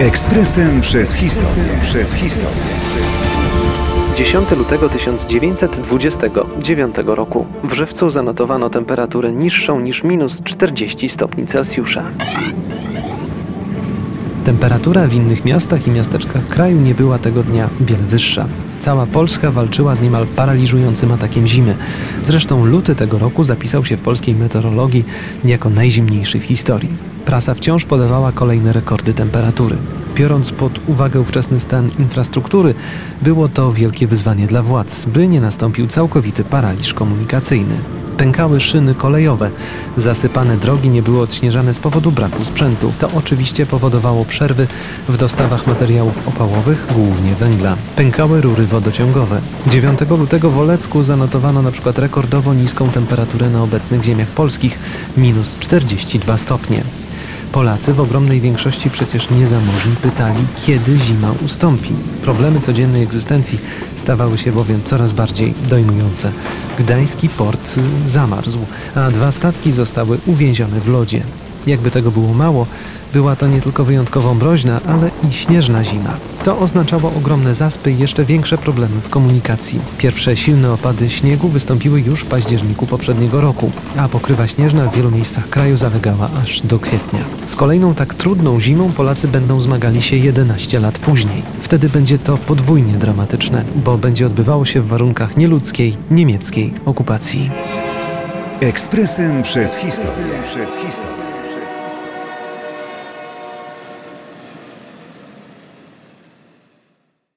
Ekspresem przez historię. Przez historię. 10 lutego 1929 roku w Żywcu zanotowano temperaturę niższą niż minus 40 stopni Celsjusza. Temperatura w innych miastach i miasteczkach kraju nie była tego dnia wiele wyższa. Cała Polska walczyła z niemal paraliżującym atakiem zimy. Zresztą luty tego roku zapisał się w polskiej meteorologii jako najzimniejszy w historii. Prasa wciąż podawała kolejne rekordy temperatury. Biorąc pod uwagę ówczesny stan infrastruktury, było to wielkie wyzwanie dla władz, by nie nastąpił całkowity paraliż komunikacyjny. Pękały szyny kolejowe, zasypane drogi nie były odśnieżane z powodu braku sprzętu. To oczywiście powodowało przerwy w dostawach materiałów opałowych, głównie węgla. Pękały rury wodociągowe. 9 lutego w Olecku zanotowano na przykład rekordowo niską temperaturę na obecnych ziemiach polskich minus 42 stopnie. Polacy w ogromnej większości przecież niezamożni pytali, kiedy zima ustąpi. Problemy codziennej egzystencji stawały się bowiem coraz bardziej dojmujące. Gdański port zamarzł, a dwa statki zostały uwięzione w lodzie. Jakby tego było mało, była to nie tylko wyjątkowo mroźna, ale i śnieżna zima. To oznaczało ogromne zaspy i jeszcze większe problemy w komunikacji. Pierwsze silne opady śniegu wystąpiły już w październiku poprzedniego roku, a pokrywa śnieżna w wielu miejscach kraju zalegała aż do kwietnia. Z kolejną tak trudną zimą Polacy będą zmagali się 11 lat później. Wtedy będzie to podwójnie dramatyczne, bo będzie odbywało się w warunkach nieludzkiej, niemieckiej okupacji. Ekspresem przez historię. Przez historię.